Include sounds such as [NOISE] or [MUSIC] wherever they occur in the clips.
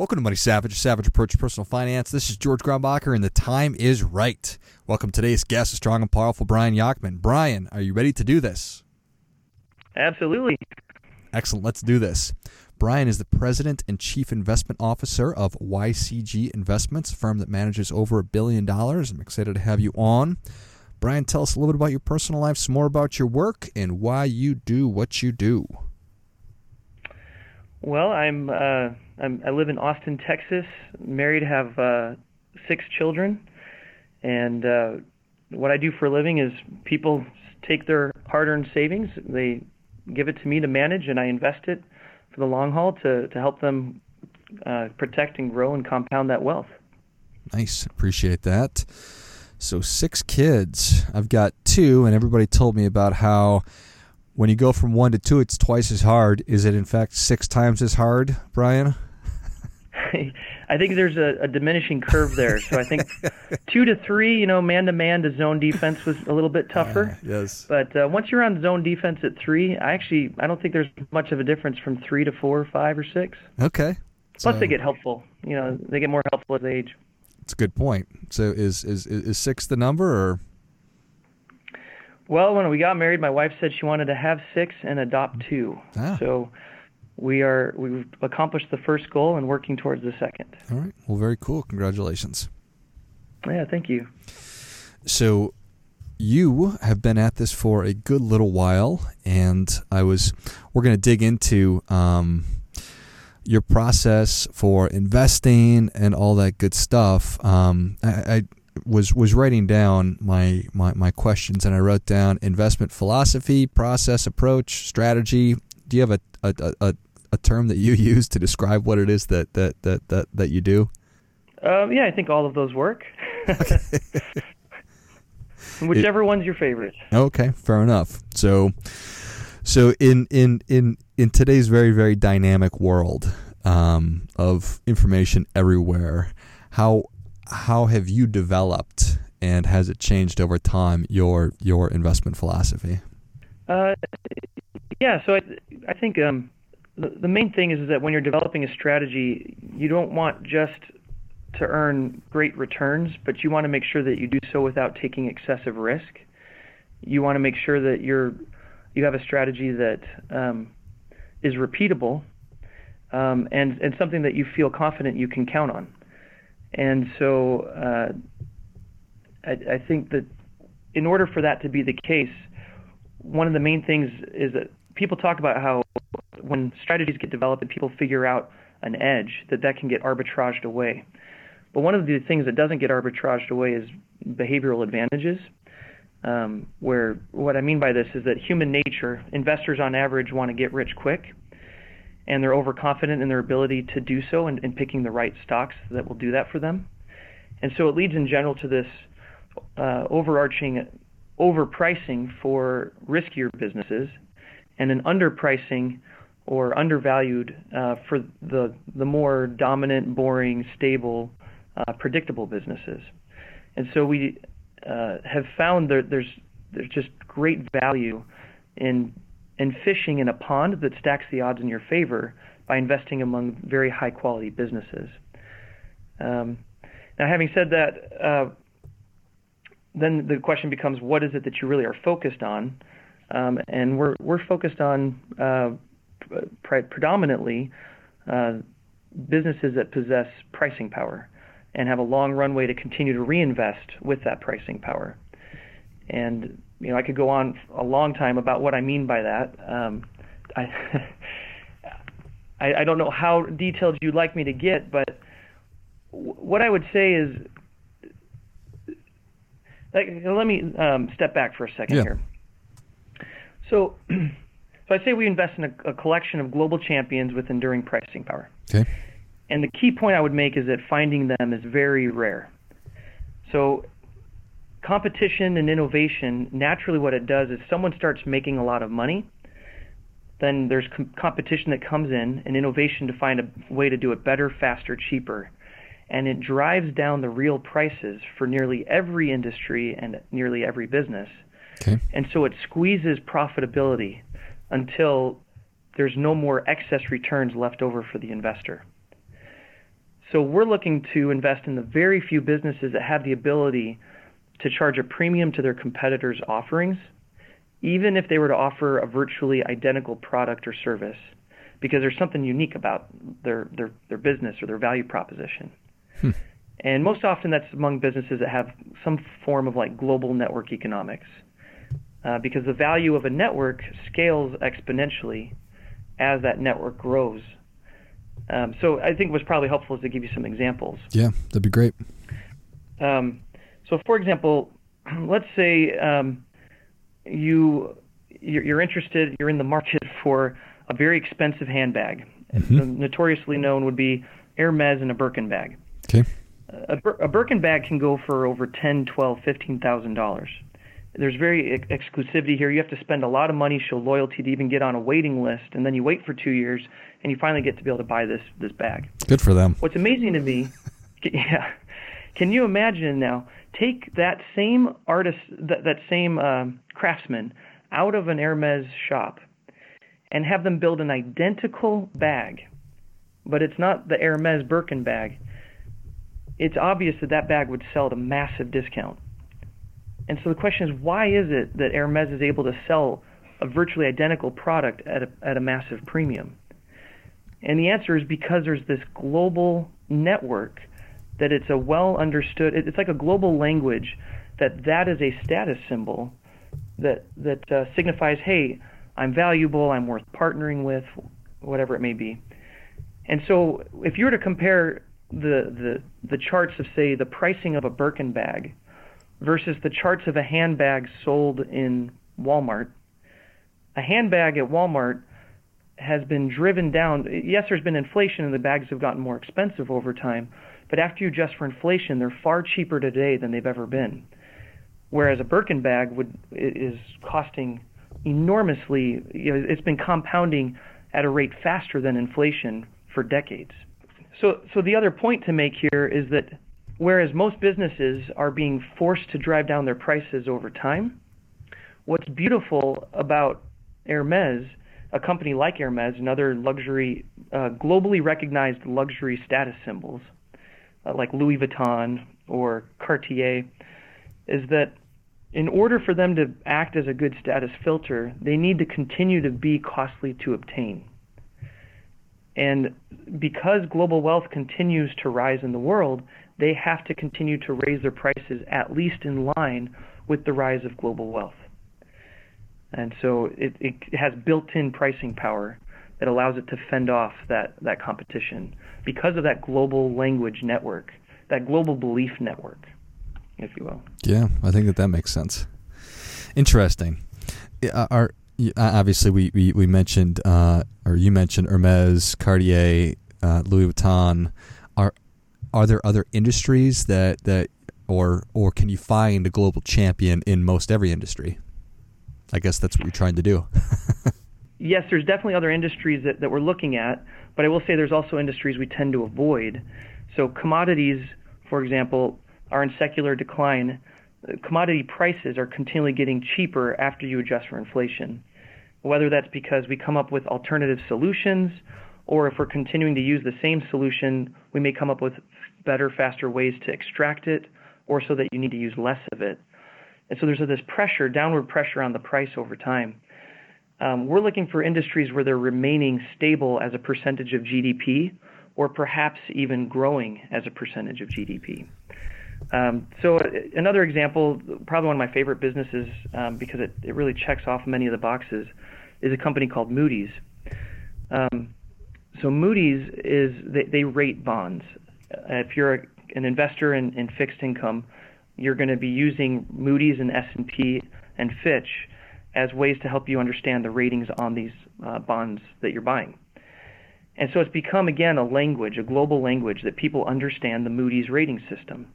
Welcome to Money Savage, Savage Approach to Personal Finance. This is George Grombacher, and the time is right. Welcome today's guest, the strong and powerful Brian Yacktman. Brian, are you ready to do this? Absolutely. Excellent. Let's do this. Brian is the president and chief investment officer of YCG Investments, a firm that manages over a billion dollars. I'm excited to have you on. Brian, tell us a little bit about your personal life, some more about your work, and why you do what you do. Well, I'm, uh, I'm i live in Austin, Texas. Married, have uh, six children, and uh, what I do for a living is people take their hard-earned savings, they give it to me to manage, and I invest it for the long haul to, to help them uh, protect and grow and compound that wealth. Nice. Appreciate that. So, six kids. I've got two, and everybody told me about how when you go from one to two, it's twice as hard. Is it, in fact, six times as hard, Brian? [LAUGHS] I think there's a, a, diminishing curve there. So I think [LAUGHS] two to three, you know, man to man to zone defense was a little bit tougher. Uh, yes. But uh, once you're on zone defense at three, I actually I don't think there's much of a difference from three to four, five, or six. Okay. Plus, so, they get helpful. You know, they get more helpful as they age. That's a good point. So is is is six the number or? Well, when we got married, my wife said she wanted to have six and adopt two. Ah. So we are we've accomplished the first goal and working towards the second. All right. Well, very cool. Congratulations. Yeah, thank you. So you have been at this for a good little while, and I was we're going to dig into um, your process for investing and all that good stuff. Um, I, I was was writing down my, my my questions, and I wrote down investment philosophy, process, approach, strategy. Do you have a, a, a, a term that you [LAUGHS] use to describe what it is that that that that, that you do? Um, yeah, I think all of those work. [LAUGHS] Whichever it, one's your favorite. Okay, fair enough. So, so in in in in today's very very dynamic world um, of information everywhere, how how have you developed and has it changed over time your your investment philosophy? Uh, yeah, so I I think um, the, main thing is, is that when you're developing a strategy, you don't want just to earn great returns, but you want to make sure that you do so without taking excessive risk. You want to make sure that you're you have a strategy that um, is repeatable um, and and something that you feel confident you can count on. And so uh, I, I think that in order for that to be the case, one of the main things is that people talk about how when strategies get developed and people figure out an edge, that that can get arbitraged away. But one of the things that doesn't get arbitraged away is behavioral advantages. Um, where what I mean by this is that human nature, investors on average want to get rich quick, and they're overconfident in their ability to do so and, and picking the right stocks that will do that for them. And so it leads in general to this uh, overarching overpricing for riskier businesses and an underpricing or undervalued uh, for the the more dominant, boring, stable, uh, predictable businesses. And so we uh, have found that there's there's just great value in in fishing in a pond that stacks the odds in your favor by investing among very high quality businesses. Um, now, having said that, uh, then the question becomes, what is it that you really are focused on? Um, and we're we're focused on uh, pre- predominantly uh, businesses that possess pricing power and have a long runway to continue to reinvest with that pricing power. And you know, I could go on a long time about what I mean by that. Um, I, [LAUGHS] I, I don't know how detailed you'd like me to get, but what I would say is, like, let me um, step back for a second Yeah. here. So, [CLEARS THROAT] so I say we invest in a, a collection of global champions with enduring pricing power. Okay. And the key point I would make is that finding them is very rare. So, competition and innovation, naturally, what it does is someone starts making a lot of money, then there's com- competition that comes in and innovation to find a way to do it better, faster, cheaper. And it drives down the real prices for nearly every industry and nearly every business. Okay. And so it squeezes profitability until there's no more excess returns left over for the investor. So we're looking to invest in the very few businesses that have the ability to charge a premium to their competitors' offerings, even if they were to offer a virtually identical product or service, because there's something unique about their their, their business or their value proposition. And most often that's among businesses that have some form of like global network economics. Uh, because the value of a network scales exponentially as that network grows. Um, so I think what's probably helpful is to give you some examples. Yeah, that'd be great. Um, so, for example, [CLEARS THROAT] let's say um, you you're, interested, you're in the market for a very expensive handbag. The notoriously known would be Hermes and a Birkin bag. Okay. A, a Birkin bag can go for over ten, twelve, fifteen thousand dollars. There's very ex- exclusivity here. You have to spend a lot of money, show loyalty to even get on a waiting list, and then you wait for two years, and you finally get to be able to buy this this bag. Good for them. What's amazing to me, [LAUGHS] yeah, can you imagine now? Take that same artist, that, that same um, craftsman, out of an Hermes shop, and have them build an identical bag, but it's not the Hermes Birkin bag. It's obvious that that bag would sell at a massive discount. And so the question is, why is it that Hermes is able to sell a virtually identical product at a, at a massive premium? And the answer is because there's this global network that it's a well understood it's like a global language that that is a status symbol that that uh, signifies hey I'm valuable I'm worth partnering with whatever it may be and so if you were to compare the the the charts of say the pricing of a Birkin bag versus the charts of a handbag sold in Walmart a handbag at Walmart has been driven down. Yes, there's been inflation and the bags have gotten more expensive over time, but after you adjust for inflation, they're far cheaper today than they've ever been. Whereas a Birkin bag would is costing enormously. You know, it's been compounding at a rate faster than inflation for decades. So, so the other point to make here is that whereas most businesses are being forced to drive down their prices over time, what's beautiful about Hermes a company like Hermes and other luxury, uh, globally recognized luxury status symbols, uh, like Louis Vuitton or Cartier, is that in order for them to act as a good status filter, they need to continue to be costly to obtain. And because global wealth continues to rise in the world, they have to continue to raise their prices at least in line with the rise of global wealth. And so it, it has built-in pricing power that allows it to fend off that, that competition because of that global language network, that global belief network, if you will. Yeah, I think that that makes sense. Interesting. Yeah, Our uh, obviously we we, we mentioned uh, or you mentioned Hermes, Cartier, uh, Louis Vuitton. Are are there other industries that that or or can you find a global champion in most every industry? I guess that's what you're trying to do. [LAUGHS] yes, there's definitely other industries that, that we're looking at, but I will say there's also industries we tend to avoid. So commodities, for example, are in secular decline. Commodity prices are continually getting cheaper after you adjust for inflation. Whether that's because we come up with alternative solutions, or if we're continuing to use the same solution, we may come up with better, faster ways to extract it, or so that you need to use less of it. And so there's this pressure, downward pressure on the price over time. Um, we're looking for industries where they're remaining stable as a percentage of GDP, or perhaps even growing as a percentage of GDP. Um, so uh, another example, probably one of my favorite businesses um, because it, it really checks off many of the boxes, is a company called Moody's. Um, so Moody's is they, they rate bonds. Uh, if you're a, an investor in, in fixed income, you're going to be using Moody's and S&P and Fitch as ways to help you understand the ratings on these uh, bonds that you're buying. And so it's become again a language, a global language that people understand the Moody's rating system.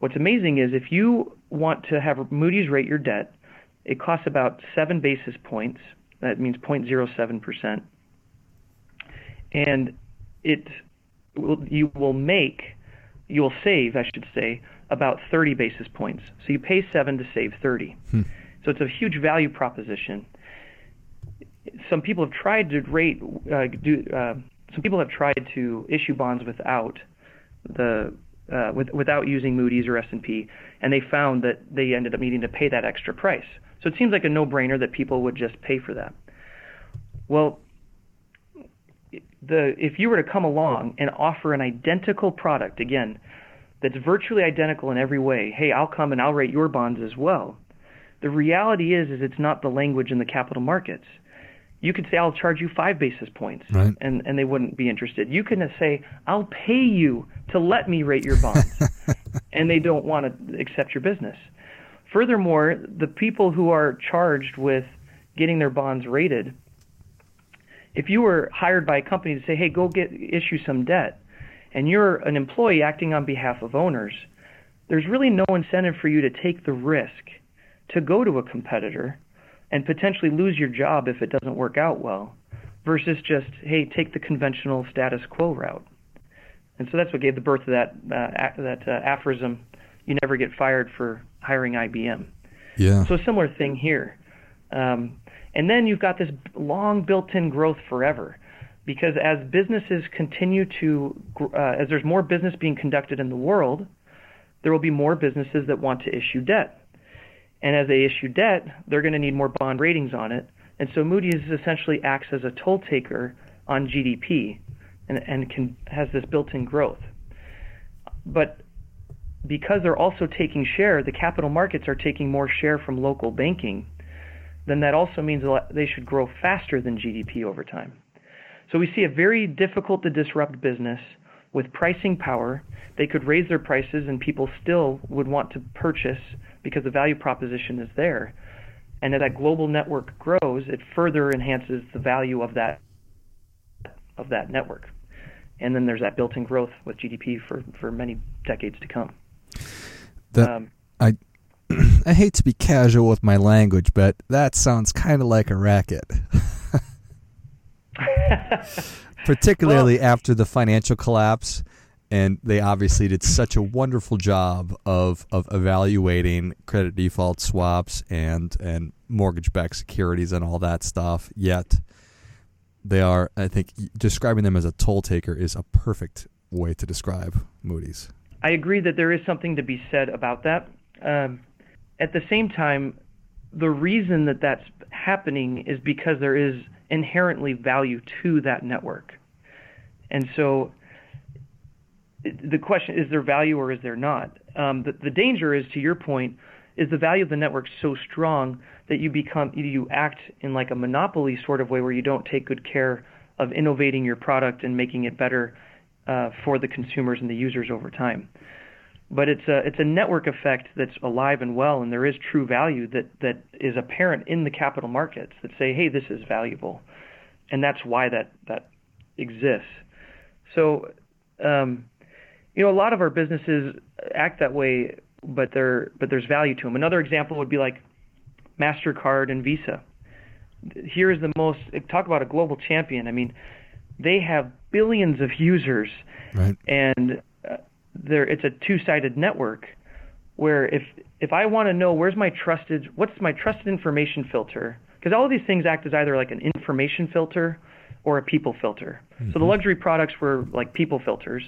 What's amazing is if you want to have Moody's rate your debt, it costs about seven basis points. That means 0.07 percent, and it will, you will make, you will save, I should say, about 30 basis points. So you pay seven to save 30. Hmm. So it's a huge value proposition. Some people have tried to rate, uh, do, uh, some people have tried to issue bonds without the uh, with, without using Moody's or S&P, and they found that they ended up needing to pay that extra price. So it seems like a no-brainer that people would just pay for that. Well, the if you were to come along and offer an identical product again that's virtually identical in every way, hey, I'll come and I'll rate your bonds as well. The reality is is it's not the language in the capital markets. You could say I'll charge you 5 basis points right. and and they wouldn't be interested. You can say I'll pay you to let me rate your bonds. [LAUGHS] and they don't want to accept your business. Furthermore, the people who are charged with getting their bonds rated if you were hired by a company to say, "Hey, go get issue some debt," and you're an employee acting on behalf of owners, there's really no incentive for you to take the risk to go to a competitor and potentially lose your job if it doesn't work out well, versus just, "Hey, take the conventional status quo route." And so that's what gave the birth to that uh, that uh, aphorism: "You never get fired for hiring IBM." Yeah. So a similar thing here. Um, and then you've got this long built-in growth forever. Because as businesses continue to, uh, as there's more business being conducted in the world, there will be more businesses that want to issue debt. And as they issue debt, they're going to need more bond ratings on it. And so Moody's essentially acts as a toll taker on GDP and, and can, has this built-in growth. But because they're also taking share, the capital markets are taking more share from local banking then that also means they should grow faster than GDP over time. So we see a very difficult to disrupt business with pricing power. They could raise their prices and people still would want to purchase because the value proposition is there. And as that global network grows, it further enhances the value of that of that network. And then there's that built-in growth with GDP for, for many decades to come. That, um, I [CLEARS THROAT] I hate to be casual with my language, but that sounds kind of like a racket. [LAUGHS] Particularly well, after the financial collapse, and they obviously did such a wonderful job of of evaluating credit default swaps and and mortgage-backed securities and all that stuff. Yet they are, I think, describing them as a toll taker is a perfect way to describe Moody's. I agree that there is something to be said about that. Um, at the same time, the reason that that's happening is because there is inherently value to that network. And so the question is there value or is there not? Um, the, the danger is, to your point, is the value of the network so strong that you become you act in like a monopoly sort of way where you don't take good care of innovating your product and making it better uh, for the consumers and the users over time but it's a it's a network effect that's alive and well, and there is true value that that is apparent in the capital markets that say, hey, this is valuable, and that's why that that exists. So, um, you know, a lot of our businesses act that way, but there but there's value to them. Another example would be like Mastercard and Visa. Here is the most talk about a global champion. I mean, they have billions of users, right. and there it's a two-sided network where if if I want to know where's my trusted what's my trusted information filter because all of these things act as either like an information filter or a people filter. Mm-hmm. So the mm-hmm. luxury products were like people filters,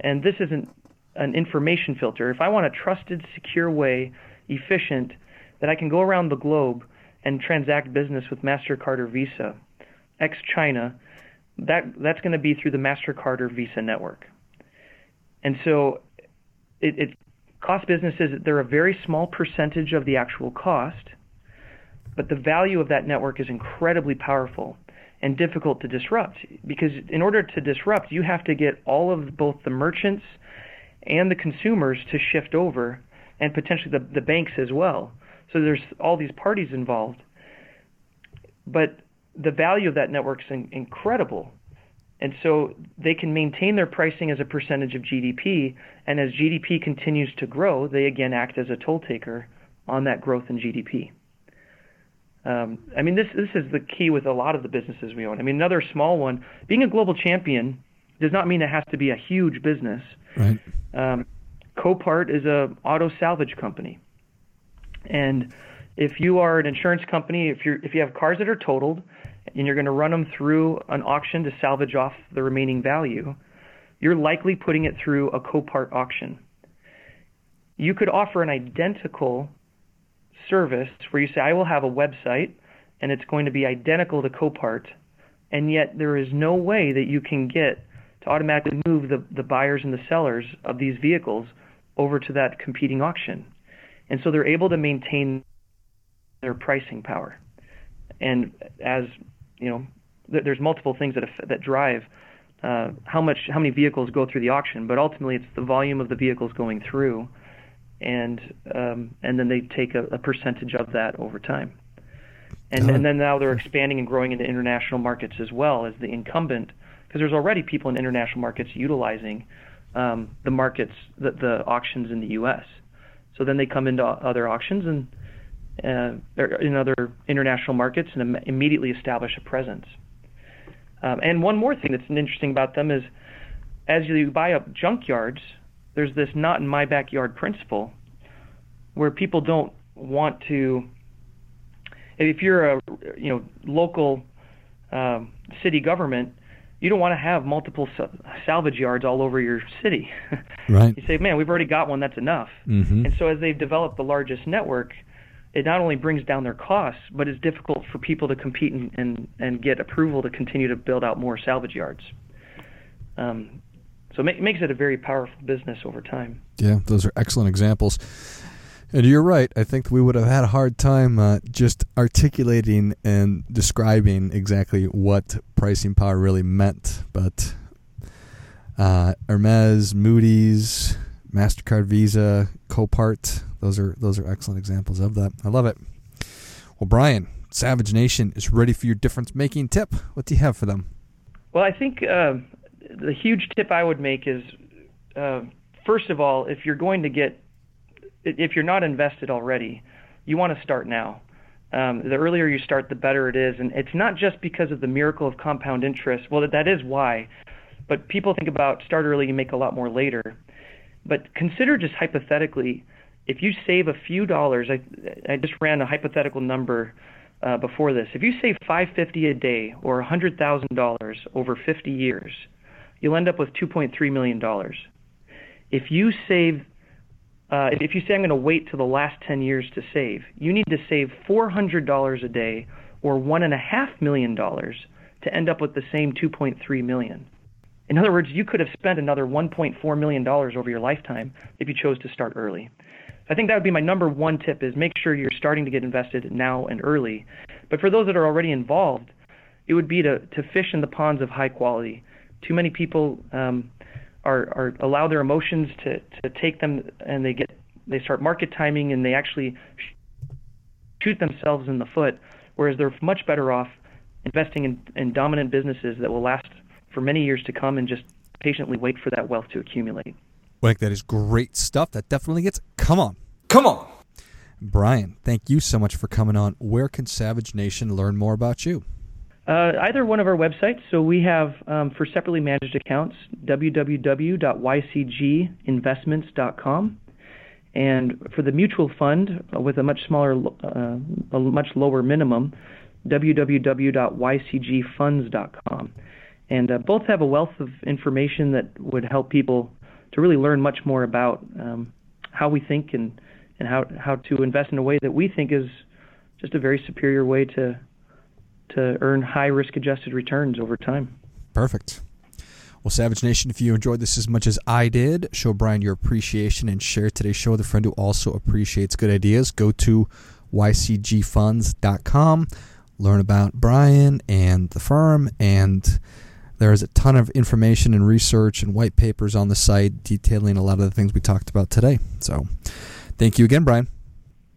and this isn't an information filter. If I want a trusted, secure way, efficient, that I can go around the globe and transact business with Mastercard or Visa, ex China, that that's going to be through the Mastercard or Visa network. And so it, it cost businesses they're a very small percentage of the actual cost, but the value of that network is incredibly powerful and difficult to disrupt because in order to disrupt, you have to get all of both the merchants and the consumers to shift over, and potentially the, the banks as well. So there's all these parties involved. But the value of that network is incredible. And so they can maintain their pricing as a percentage of GDP, and as GDP continues to grow, they again act as a toll taker on that growth in GDP. Um, I mean, this this is the key with a lot of the businesses we own. I mean, another small one, being a global champion does not mean it has to be a huge business. Right. Um, Copart is a auto salvage company, and if you are an insurance company, if you if you have cars that are totaled, and you're going to run them through an auction to salvage off the remaining value, you're likely putting it through a Copart auction. You could offer an identical service where you say, I will have a website and it's going to be identical to Copart, and yet there is no way that you can get to automatically move the, the buyers and the sellers of these vehicles over to that competing auction. And so they're able to maintain their pricing power. And as you know, th- there's multiple things that that drive uh, how much how many vehicles go through the auction, but ultimately it's the volume of the vehicles going through and um, and then they take a, a, percentage of that over time. And, and then now they're expanding and growing into international markets as well as the incumbent, because there's already people in international markets utilizing um, the markets, the, the auctions in the U.S. So then they come into other auctions and in other international markets and Im- immediately establish a presence. Um, and one more thing that's interesting about them is, as you buy up junkyards, there's this not in my backyard principle where people don't want to if you're a you know local um, city government you don't want to have multiple salvage yards all over your city [LAUGHS] right you say man we've already got one that's enough mm-hmm. and so as they've developed the largest network it not only brings down their costs but it's difficult for people to compete and and, and get approval to continue to build out more salvage yards um, so it makes it a very powerful business over time. Yeah, those are excellent examples. And you're right. I think we would have had a hard time uh, just articulating and describing exactly what pricing power really meant. But uh, Hermes, Moody's, Mastercard, Visa, Copart, those are those are excellent examples of that. I love it. Well, Brian, Savage Nation is ready for your difference making tip. What do you have for them? Well, I think uh, the huge tip I would make is, uh, first of all, if you're going to get, if you're not invested already, you want to start now. Um, the earlier you start, the better it is, and it's not just because of the miracle of compound interest. Well, that is why, but people think about start early, you make a lot more later. But consider just hypothetically, if you save a few dollars, I, I just ran a hypothetical number uh, before this. If you save 550 a day or $100,000 over 50 years, you'll end up with $2.3 million. If you save, uh, if you say I'm going to wait till the last 10 years to save, you need to save $400 a day or $1.5 million to end up with the same 2.3 million. In other words, you could have spent another $1.4 million over your lifetime if you chose to start early. I think that would be my number one tip is make sure you're starting to get invested now and early. But for those that are already involved, it would be to, to fish in the ponds of high quality too many people um, are, are allow their emotions to, to take them and they get they start market timing and they actually shoot themselves in the foot whereas they're much better off investing in, in dominant businesses that will last for many years to come and just patiently wait for that wealth to accumulate. I think that is great stuff. That definitely gets. Come on. Come on. Brian, thank you so much for coming on. Where can Savage Nation learn more about you? Uh, either one of our websites. So we have um, for separately managed accounts www.ycginvestments.com, and for the mutual fund uh, with a much smaller, uh, a much lower minimum, www.ycgfunds.com. And uh, both have a wealth of information that would help people to really learn much more about um, how we think and and how how to invest in a way that we think is just a very superior way to to earn high risk adjusted returns over time. Perfect. Well, Savage Nation, if you enjoyed this as much as I did, show Brian your appreciation and share today's show with a friend who also appreciates good ideas. Go to ycgfunds.com, learn about Brian and the firm, and there is a ton of information and research and white papers on the site detailing a lot of the things we talked about today. So, thank you again, Brian.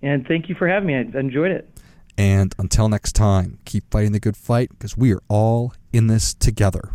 And thank you for having me. I enjoyed it. And until next time, keep fighting the good fight because we are all in this together.